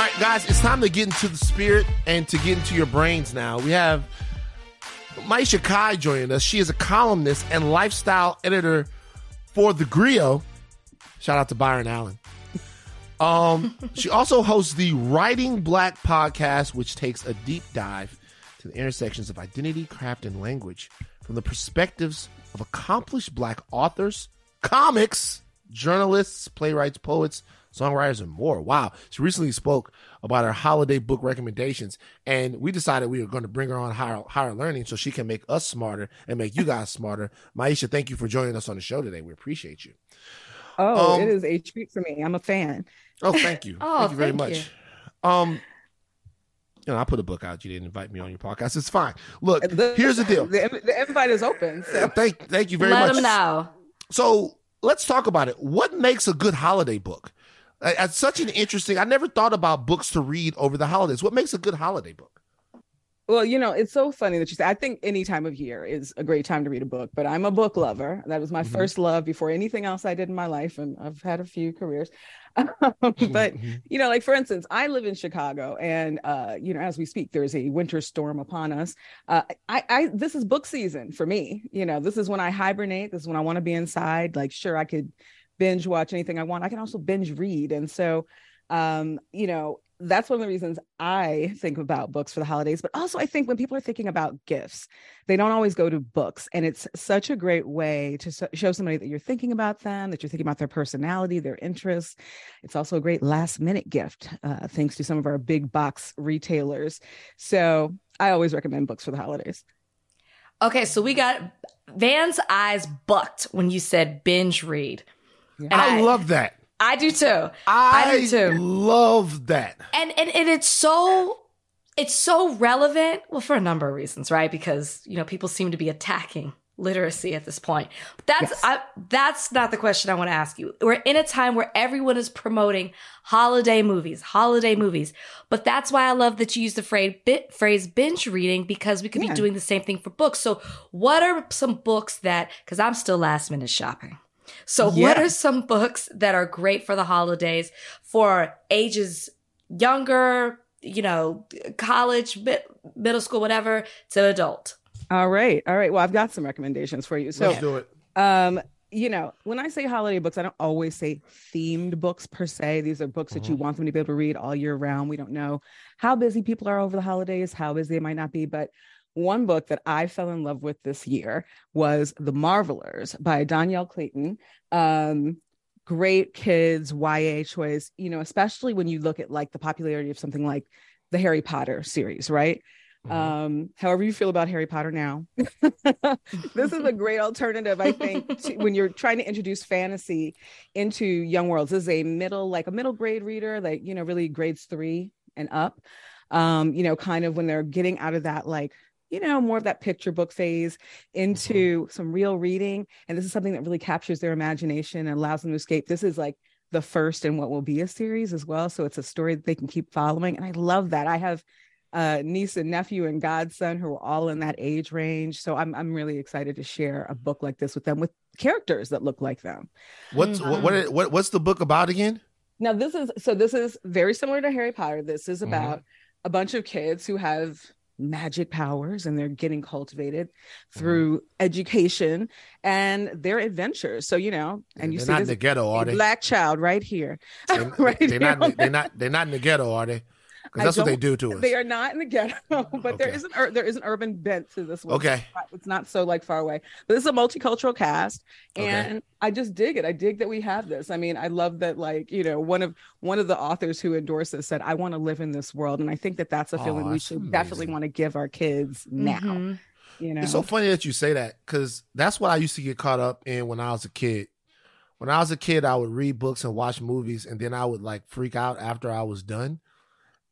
All right, guys, it's time to get into the spirit and to get into your brains now. We have Maiysha Kai joining us. She is a columnist and lifestyle editor for The Grio. Shout out to Byron Allen. Um, she also hosts the Writing Black podcast, which takes a deep dive to the intersections of identity, craft, and language from the perspectives of accomplished black authors, comics, journalists, playwrights, poets, songwriters, and more. Wow. She recently spoke about her holiday book recommendations, and we decided we were going to bring her on higher, higher learning so she can make us smarter and make you guys smarter. Maiysha, thank you for joining us on the show today. We appreciate you. Oh, um, it is a treat for me. I'm a fan. Oh, thank you. oh, thank you very thank much. You. Um, you know, I put a book out. You didn't invite me on your podcast. It's fine. Look, the, here's the deal. The, the, invite is open. So. Thank, thank you very Let much. Let them know. So let's talk about it. What makes a good holiday book? It's such an interesting. I never thought about books to read over the holidays. What makes a good holiday book? Well, you know, it's so funny that you say. I think any time of year is a great time to read a book, but I'm a book lover. That was my mm-hmm. first love before anything else I did in my life, and I've had a few careers. but mm-hmm. you know, like for instance, I live in Chicago, and uh, you know, as we speak, there's a winter storm upon us. Uh, I, I, this is book season for me. You know, this is when I hibernate. This is when I want to be inside. Like, sure, I could binge watch anything I want. I can also binge read. And so, um, you know, that's one of the reasons I think about books for the holidays. But also, I think when people are thinking about gifts, they don't always go to books. And it's such a great way to show somebody that you're thinking about them, that you're thinking about their personality, their interests. It's also a great last minute gift, uh, thanks to some of our big box retailers. So I always recommend books for the holidays. Okay, so we got Van's eyes bucked when you said binge read. And I, I love that. I do too. I, I do too. Love that. And, and and it's so it's so relevant. Well, for a number of reasons, right? Because you know people seem to be attacking literacy at this point. But that's yes. I, that's not the question I want to ask you. We're in a time where everyone is promoting holiday movies, holiday movies. But that's why I love that you use the phrase bit, phrase binge reading because we could yeah. be doing the same thing for books. So, what are some books that? Because I'm still last minute shopping. So, yeah. what are some books that are great for the holidays for ages younger, you know, college, middle school, whatever, to adult? All right. All right. Well, I've got some recommendations for you. So, let's do it. Um, you know, when I say holiday books, I don't always say themed books per se. These are books mm-hmm. that you mm-hmm. want them to be able to read all year round. We don't know how busy people are over the holidays, how busy they might not be, but one book that I fell in love with this year was The Marvelers by Dhonielle Clayton. Um, great kids YA choice, you know, especially when you look at like the popularity of something like the Harry Potter series, right? Mm-hmm. Um, however you feel about Harry Potter now, this is a great alternative, I think, to, when you're trying to introduce fantasy into young worlds. This is a middle, like a middle grade reader, like you know, really grades three and up. Um, you know, kind of when they're getting out of that like you know, more of that picture book phase into mm-hmm. some real reading. And this is something that really captures their imagination and allows them to escape. This is like the first in what will be a series as well. So it's a story that they can keep following. And I love that. I have a niece and nephew and godson who are all in that age range. So I'm I'm really excited to share a book like this with them with characters that look like them. What's mm-hmm. what, what what's the book about again? Now this is so this is very similar to Harry Potter. This is mm-hmm. about mm-hmm. a bunch of kids who have magic powers and they're getting cultivated mm-hmm. through mm-hmm. education and their adventures. So you know, and you they're see not in the ghetto, are they? Black child right here, they, right they're here not. They're not. They're not in the ghetto, are they? Because that's what they do to us. They are not in the ghetto, but okay. there is an there is an urban bent to this one. Okay, it's not, it's not, so like far away. But this is a multicultural cast, and okay. I just dig it. I dig that we have this. I mean, I love that like you know one of one of the authors who endorsed this said, "I want to live in this world," and I think that that's a feeling oh, we should amazing. definitely want to give our kids now. Mm-hmm. You know, it's so funny that you say that because that's what I used to get caught up in when I was a kid. When I was a kid, I would read books and watch movies, and then I would like freak out after I was done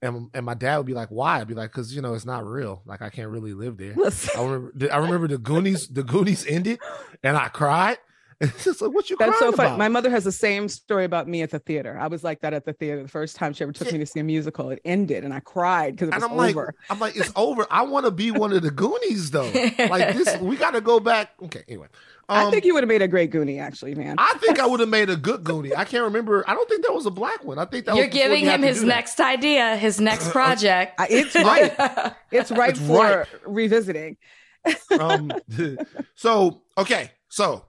And, and my dad would be like, "Why?" I'd be like, "Cause you know it's not real. Like I can't really live there." I remember, I remember the Goonies. The Goonies ended, and I cried. It's just like, what you That's crying so funny. about? My mother has the same story about me at the theater. I was like that at the theater the first time she ever took me to see a musical. It ended, and I cried because it was and I'm over. like, I'm like, it's over. I want to be one of the Goonies though. Like this, we got to go back. Okay, anyway. I Um, think you would have made a great Goonie, actually, man. I think I would have made a good Goonie. I can't remember. I don't think that was a black one. I think that You're was before giving him his do that. next idea, his next project. I- it's right. It's right It's for right. revisiting. um, so okay, so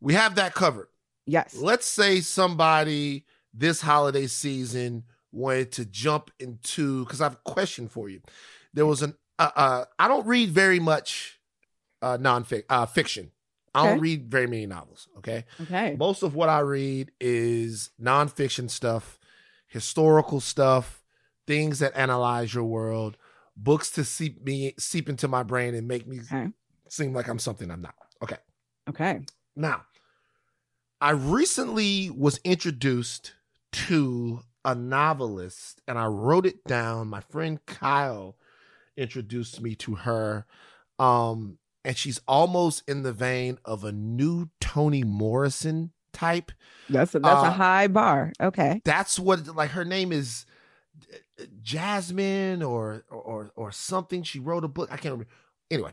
we have that covered. Yes. Let's say somebody this holiday season wanted to jump into because I have a question for you. There was an uh, uh I don't read very much uh non uh fiction. I don't read very many novels. Okay, Okay. most of what I read is nonfiction stuff, historical stuff, things that analyze your world, books to seep me seep into my brain and make me Okay. seem like I'm something I'm not. Okay. Okay. Now, I recently was introduced to a novelist and I wrote it down. My friend Kyle introduced me to her. Um, and she's almost in the vein of a new Toni Morrison type. That's a, that's Uh, a high bar. Okay. That's what like her name is uh, Jasmine or or or something. She wrote a book. I can't remember. Anyway,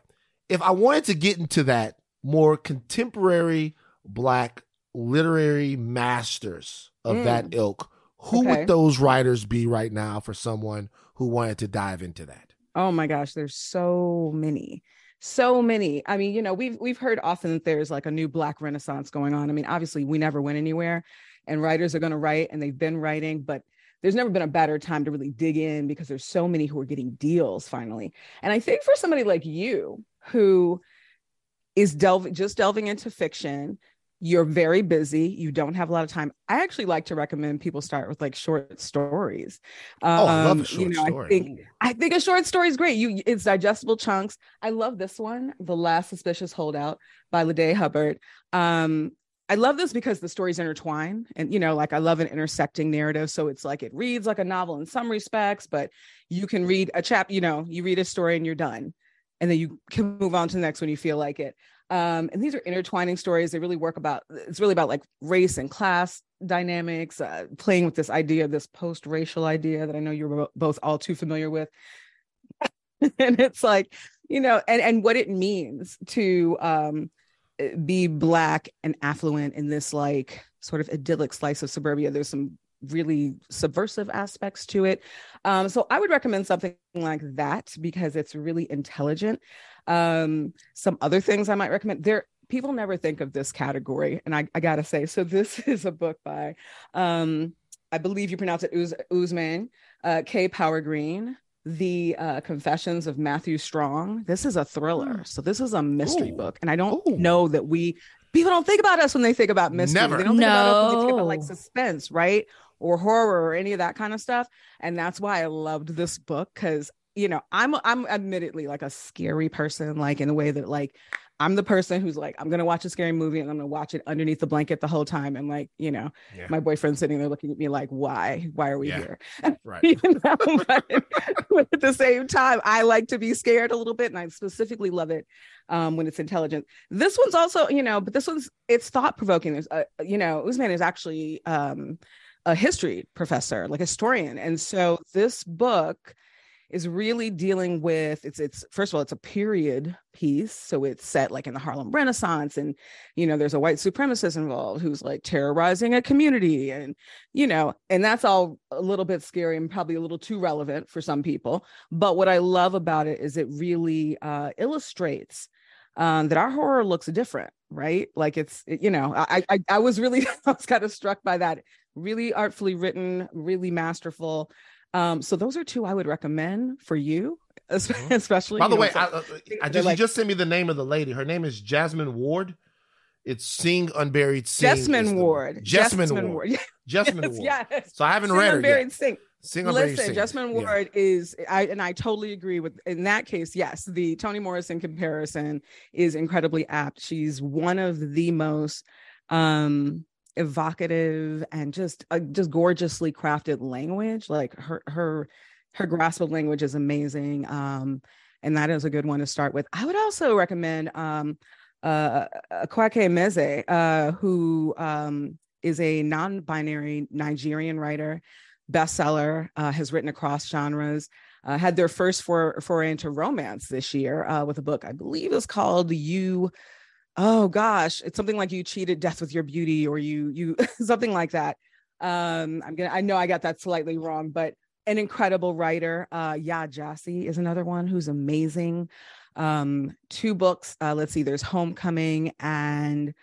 if I wanted to get into that more contemporary black literary masters of Mm. that ilk, who Okay. would those writers be right now for someone who wanted to dive into that? Oh my gosh, there's so many. So many. I mean, you know, we've we've heard often that there's like a new black renaissance going on. I mean, obviously we never went anywhere and writers are going to write and they've been writing, but there's never been a better time to really dig in because there's so many who are getting deals finally. And I think for somebody like you who is delving just delving into fiction, you're very busy, you don't have a lot of time. I actually like to recommend people start with like short stories. Oh, I love Um, a short you know, story. I think I think a short story is great. You it's digestible chunks. I love this one, The Last Suspicious Holdout by Ladee Hubbard. Um, I love this because the stories intertwine and you know, like I love an intersecting narrative. So it's like it reads like a novel in some respects, but you can read a chap, you know, you read a story and you're done. And then you can move on to the next when you feel like it. Um, and these are intertwining stories. They really work about it's really about like race and class dynamics, uh, playing with this idea, this post-racial idea that I know you're both all too familiar with. and it's like, you know, and and what it means to um eh, be black and affluent in this like sort of idyllic slice of suburbia. There's some really subversive aspects to it. Um, so I would recommend something like that because it's really intelligent. Um, some other things I might recommend there. People never think of this category, and I, I gotta say, so this is a book by, um, I believe you pronounce it Uz- Ousman, uh, K. Power-Greene, The uh, Confessions of Matthew Strong. This is a thriller, so this is a mystery Ooh. book, and I don't Ooh. know that we people don't think about us when they think about mystery. Never. They don't think about us when they think about like suspense, right? Or horror or any of that kind of stuff. And that's why I loved this book because you know I'm I'm admittedly like a scary person, like in a way that like I'm the person who's like I'm gonna watch a scary movie and I'm gonna watch it underneath the blanket the whole time, and like you know Yeah. my boyfriend's sitting there looking at me like why why are we Yeah. here? Right. you know, but, but at the same time, I like to be scared a little bit, and I specifically love it um, when it's intelligent. This one's also, you know, but this one's it's thought provoking. There's, uh, you know, Ousman is actually um, a history professor, like a historian, and so this book is really dealing with it's it's first of all it's a period piece so it's set like in the Harlem Renaissance and you know there's a white supremacist involved who's like terrorizing a community and you know and that's all a little bit scary and probably a little too relevant for some people but what I love about it is it really uh illustrates um that our horror looks different right like it's you know I I I was really I was kind of struck by that really artfully written really masterful um, so those are two I would recommend for you, Mhm. especially. By the you know, way, I, uh, I just like- you just sent me the name of the lady. Her name is Jasmine Ward. It's Sing Unburied Sing. is Jesmyn the- Ward. Jesmyn Ward. Yes, Ward. yes. So I haven't Sing read her Unburied yet. Sing. Sing Unburied Listen, Sing. Jesmyn Yeah. Ward is, I and I totally agree with. In that case, yes, the Toni Morrison comparison is incredibly apt. She's one of the most um evocative and just uh, just gorgeously crafted language. Like her her her grasp of language is amazing. Um, and that is a good one to start with. I would also recommend um, uh, Akwaeke Emezi, uh, who um, is a non-binary Nigerian writer, bestseller, uh, has written across genres. Uh, had their first for, foray into romance this year uh, with a book I believe is called "You." Oh gosh, it's something like "You Cheated Death with Your Beauty" or "You You" something like that. Um, I'm gonna. I know I got that slightly wrong, but an incredible writer. Uh, Yaa Gyasi is another one who's amazing. Um, two books. Uh, let's see. There's Homegoing and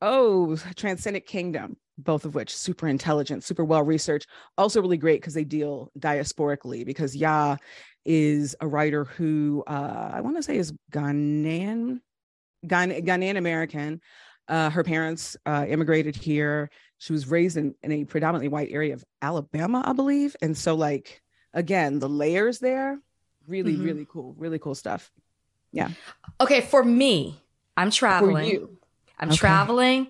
oh, Transcendent Kingdom. Both of which super intelligent, super well researched. Also really great because they deal diasporically. Because Yaa is a writer who uh, I want to say is Ghanaian, Ghan- Ghanaian American. Uh, her parents uh, immigrated here. She was raised in, in a predominantly white area of Alabama, I believe. And so, like, again, the layers there, really, mm-hmm. really cool, really cool stuff. Yeah. Okay, for me, I'm traveling. I'm okay. traveling.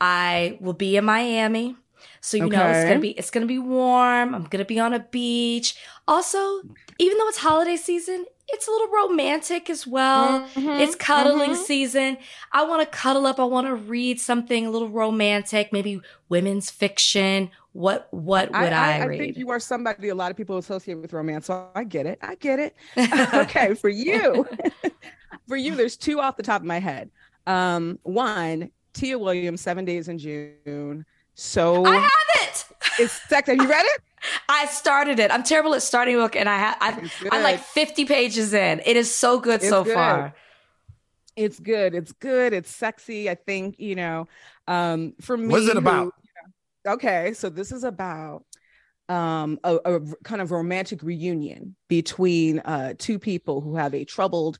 I will be in Miami. So you okay. know it's gonna be it's gonna be warm. I'm gonna be on a beach. Also, even though it's holiday season, it's a little romantic as well. Mm-hmm, it's cuddling mm-hmm. season. I want to cuddle up. I want to read something a little romantic, maybe women's fiction. What what would I, I, I read? I think you are somebody a lot of people associate with romance. So I get it. I get it. okay, for you, for you, there's two off the top of my head. Um, one, Tia Williams, Seven Days in June. So I have it. It's sex. Have you read it? I started it. I'm terrible at starting a book, and I have I'm like 50 pages in. It is so good it's so good. far. It's good. It's good. It's sexy. I think you know. Um, for me, what's it about? Who, you know, okay, so this is about um a, a, kind of romantic reunion between uh two people who have a troubled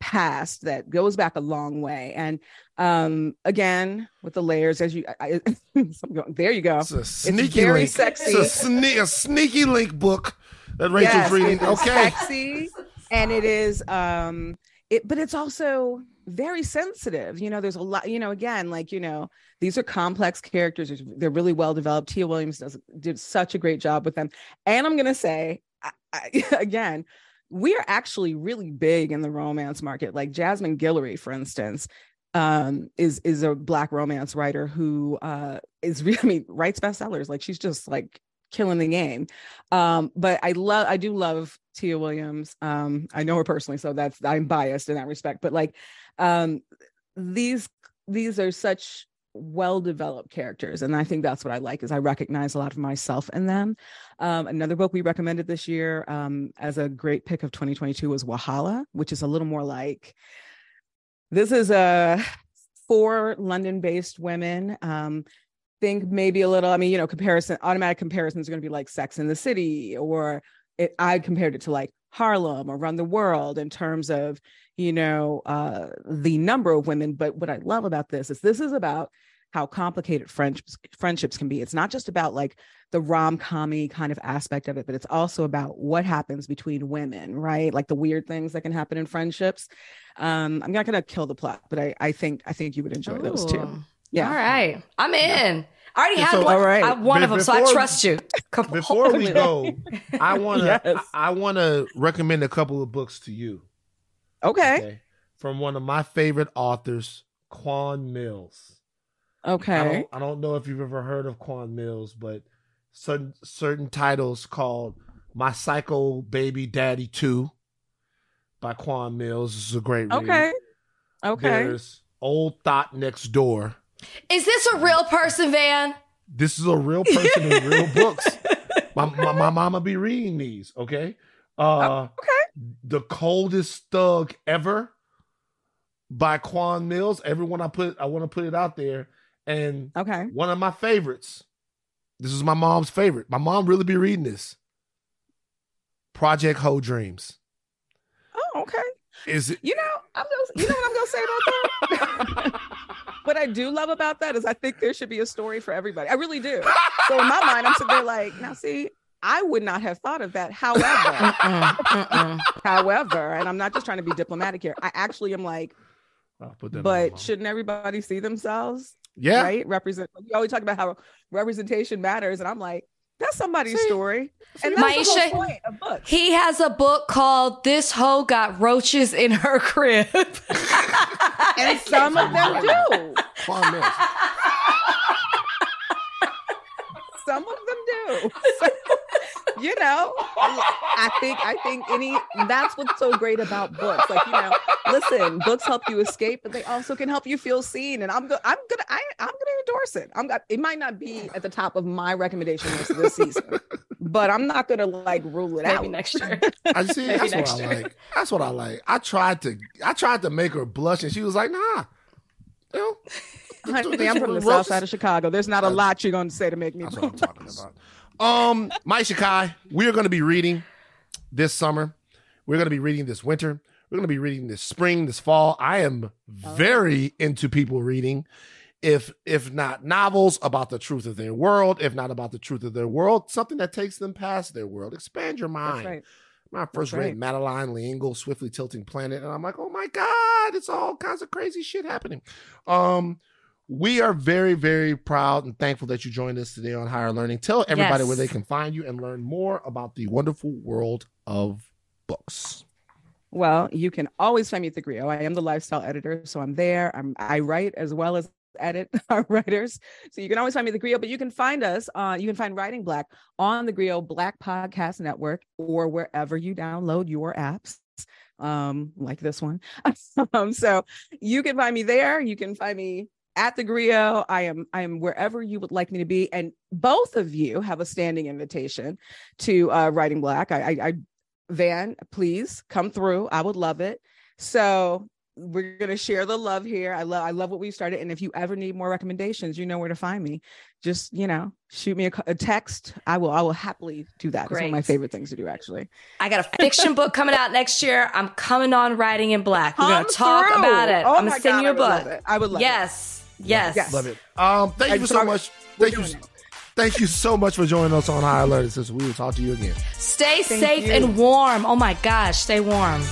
past that goes back a long way. And um, again, with the layers, as you, I, going, there you go. It's a sneaky it's very link. Sexy. It's a, sne- a, sneaky link book that Rachel's yes, reading. Okay, sexy, and it is. Um, it, but it's also very sensitive. You know, there's a lot. You know, again, like you know, these are complex characters. They're really well developed. Tia Williams does did such a great job with them. And I'm gonna say, I, I, again, we are actually really big in the romance market. Like Jasmine Guillory, for instance, um, is is a black romance writer who uh, is really I mean, writes bestsellers. Like she's just like killing the game. Um, but I love I do love Tia Williams. Um, I know her personally, so that's I'm biased in that respect. But like um, these these are such well developed characters and i think that's what i like is i recognize a lot of myself in them. Um, another book we recommended this year um, as a great pick of 2022 was wahala which is a little more like this is a four london based women um, think maybe a little i mean you know comparison automatic comparisons are going to be like sex in the city or it, i compared it to like harlem or run the world in terms of you know, uh, the number of women. But what I love about this is this is about how complicated friendships friendships can be. It's not just about like the rom commy kind of aspect of it, but it's also about what happens between women, right? Like the weird things that can happen in friendships. Um, I'm not gonna kill the plot, but I, I think I think you would enjoy Ooh. those too. Yeah. All right. I'm in. Yeah. I already have so, one, all right. I, one of them, so I trust you. Come before on. we go, I want to yes. I, I want to recommend a couple of books to you. Okay. okay. From one of my favorite authors, Quan Millz. Okay. I don't, I don't, know if you've ever heard of Quan Millz, but certain certain titles called My Psycho Baby Daddy 2 by Quan Millz. This is a great read. Okay. Okay. There's Old Thought Next Door. Is this a real person, Van? This is a real person in real books. My, my, my mama be reading these, okay? Uh, okay the coldest thug ever by Quan Millz. Everyone I put, I want to put it out there. And okay, one of my favorites. This is my mom's favorite. My mom really be reading this. Project Ho Dreams. Oh, okay. Is it? You know, I'm gonna. You know what I'm gonna say about that. what I do love about that is I think there should be a story for everybody. I really do. So in my mind, I'm sitting there like, now see, I would not have thought of that. However, uh-uh, uh-uh. however, and I'm not just trying to be diplomatic here. I actually am like, but shouldn't everybody see themselves? Yeah. Right. Represent. We always talk about how representation matters. And I'm like, That's somebody's See? story. And that's the Maiysha- whole point of books. He has a book called This Hoe Got Roaches in Her Crib. and some of them do. Quan Millz. Some of them do. So, you know, I think I think any that's what's so great about books. Like, you know, listen, books help you escape, but they also can help you feel seen. And I'm go- I'm gonna I, I'm gonna endorse it. I'm got it might not be at the top of my recommendation list this season, but I'm not gonna like rule it Maybe out. next year. I see. Maybe That's next what I like. That's what I like. I tried to. I tried to make her blush, and she was like, "Nah." You know, Honey, I'm from the Roaches- south side of Chicago. There's not a lot you're gonna say to make me That's what I'm talking about. Um, Maiysha Kai, we are going to be reading this summer. We're going to be reading this winter. We're going to be reading this spring, this fall. I am very into people reading, if if not novels about the truth of their world, if not about the truth of their world, something that takes them past their world. Expand your mind. Right. I first That's read right. Madeleine L'Engle, Swiftly Tilting Planet, and I'm like, oh my God, it's all kinds of crazy shit happening. Um, we are very, very proud and thankful that you joined us today on Higher Learning. Tell everybody Yes. where they can find you and learn more about the wonderful world of books. Well, you can always find me at the Grio. I am the lifestyle editor, so I'm there. I'm I write as well as edit our writers. So you can always find me at the Grio, but you can find us uh you can find Writing Black on the Grio Black Podcast Network or wherever you download your apps. Um, like this one. um, so you can find me there. You can find me at the Grio. I am I am wherever you would like me to be. And both of you have a standing invitation to uh Writing Black. I I, I Van, please come through. I would love it. So we're gonna share the love here. I love I love what we started. And if you ever need more recommendations, you know where to find me. Just you know, shoot me a, a text. I will I will happily do that. It's one of my favorite things to do, actually. I got a fiction book coming out next year. I'm coming on Writing in Black. We're going to talk through. about it. Oh I'm going to send God, you I a would love book. it. I would love it. yes. Yes. Yes. Love it. Um, thank I you so talk- much. Thank you. it. Thank you so much for joining us on High Alert, Since we will talk to you again. Stay Thank safe you. and warm. Oh my gosh, stay warm.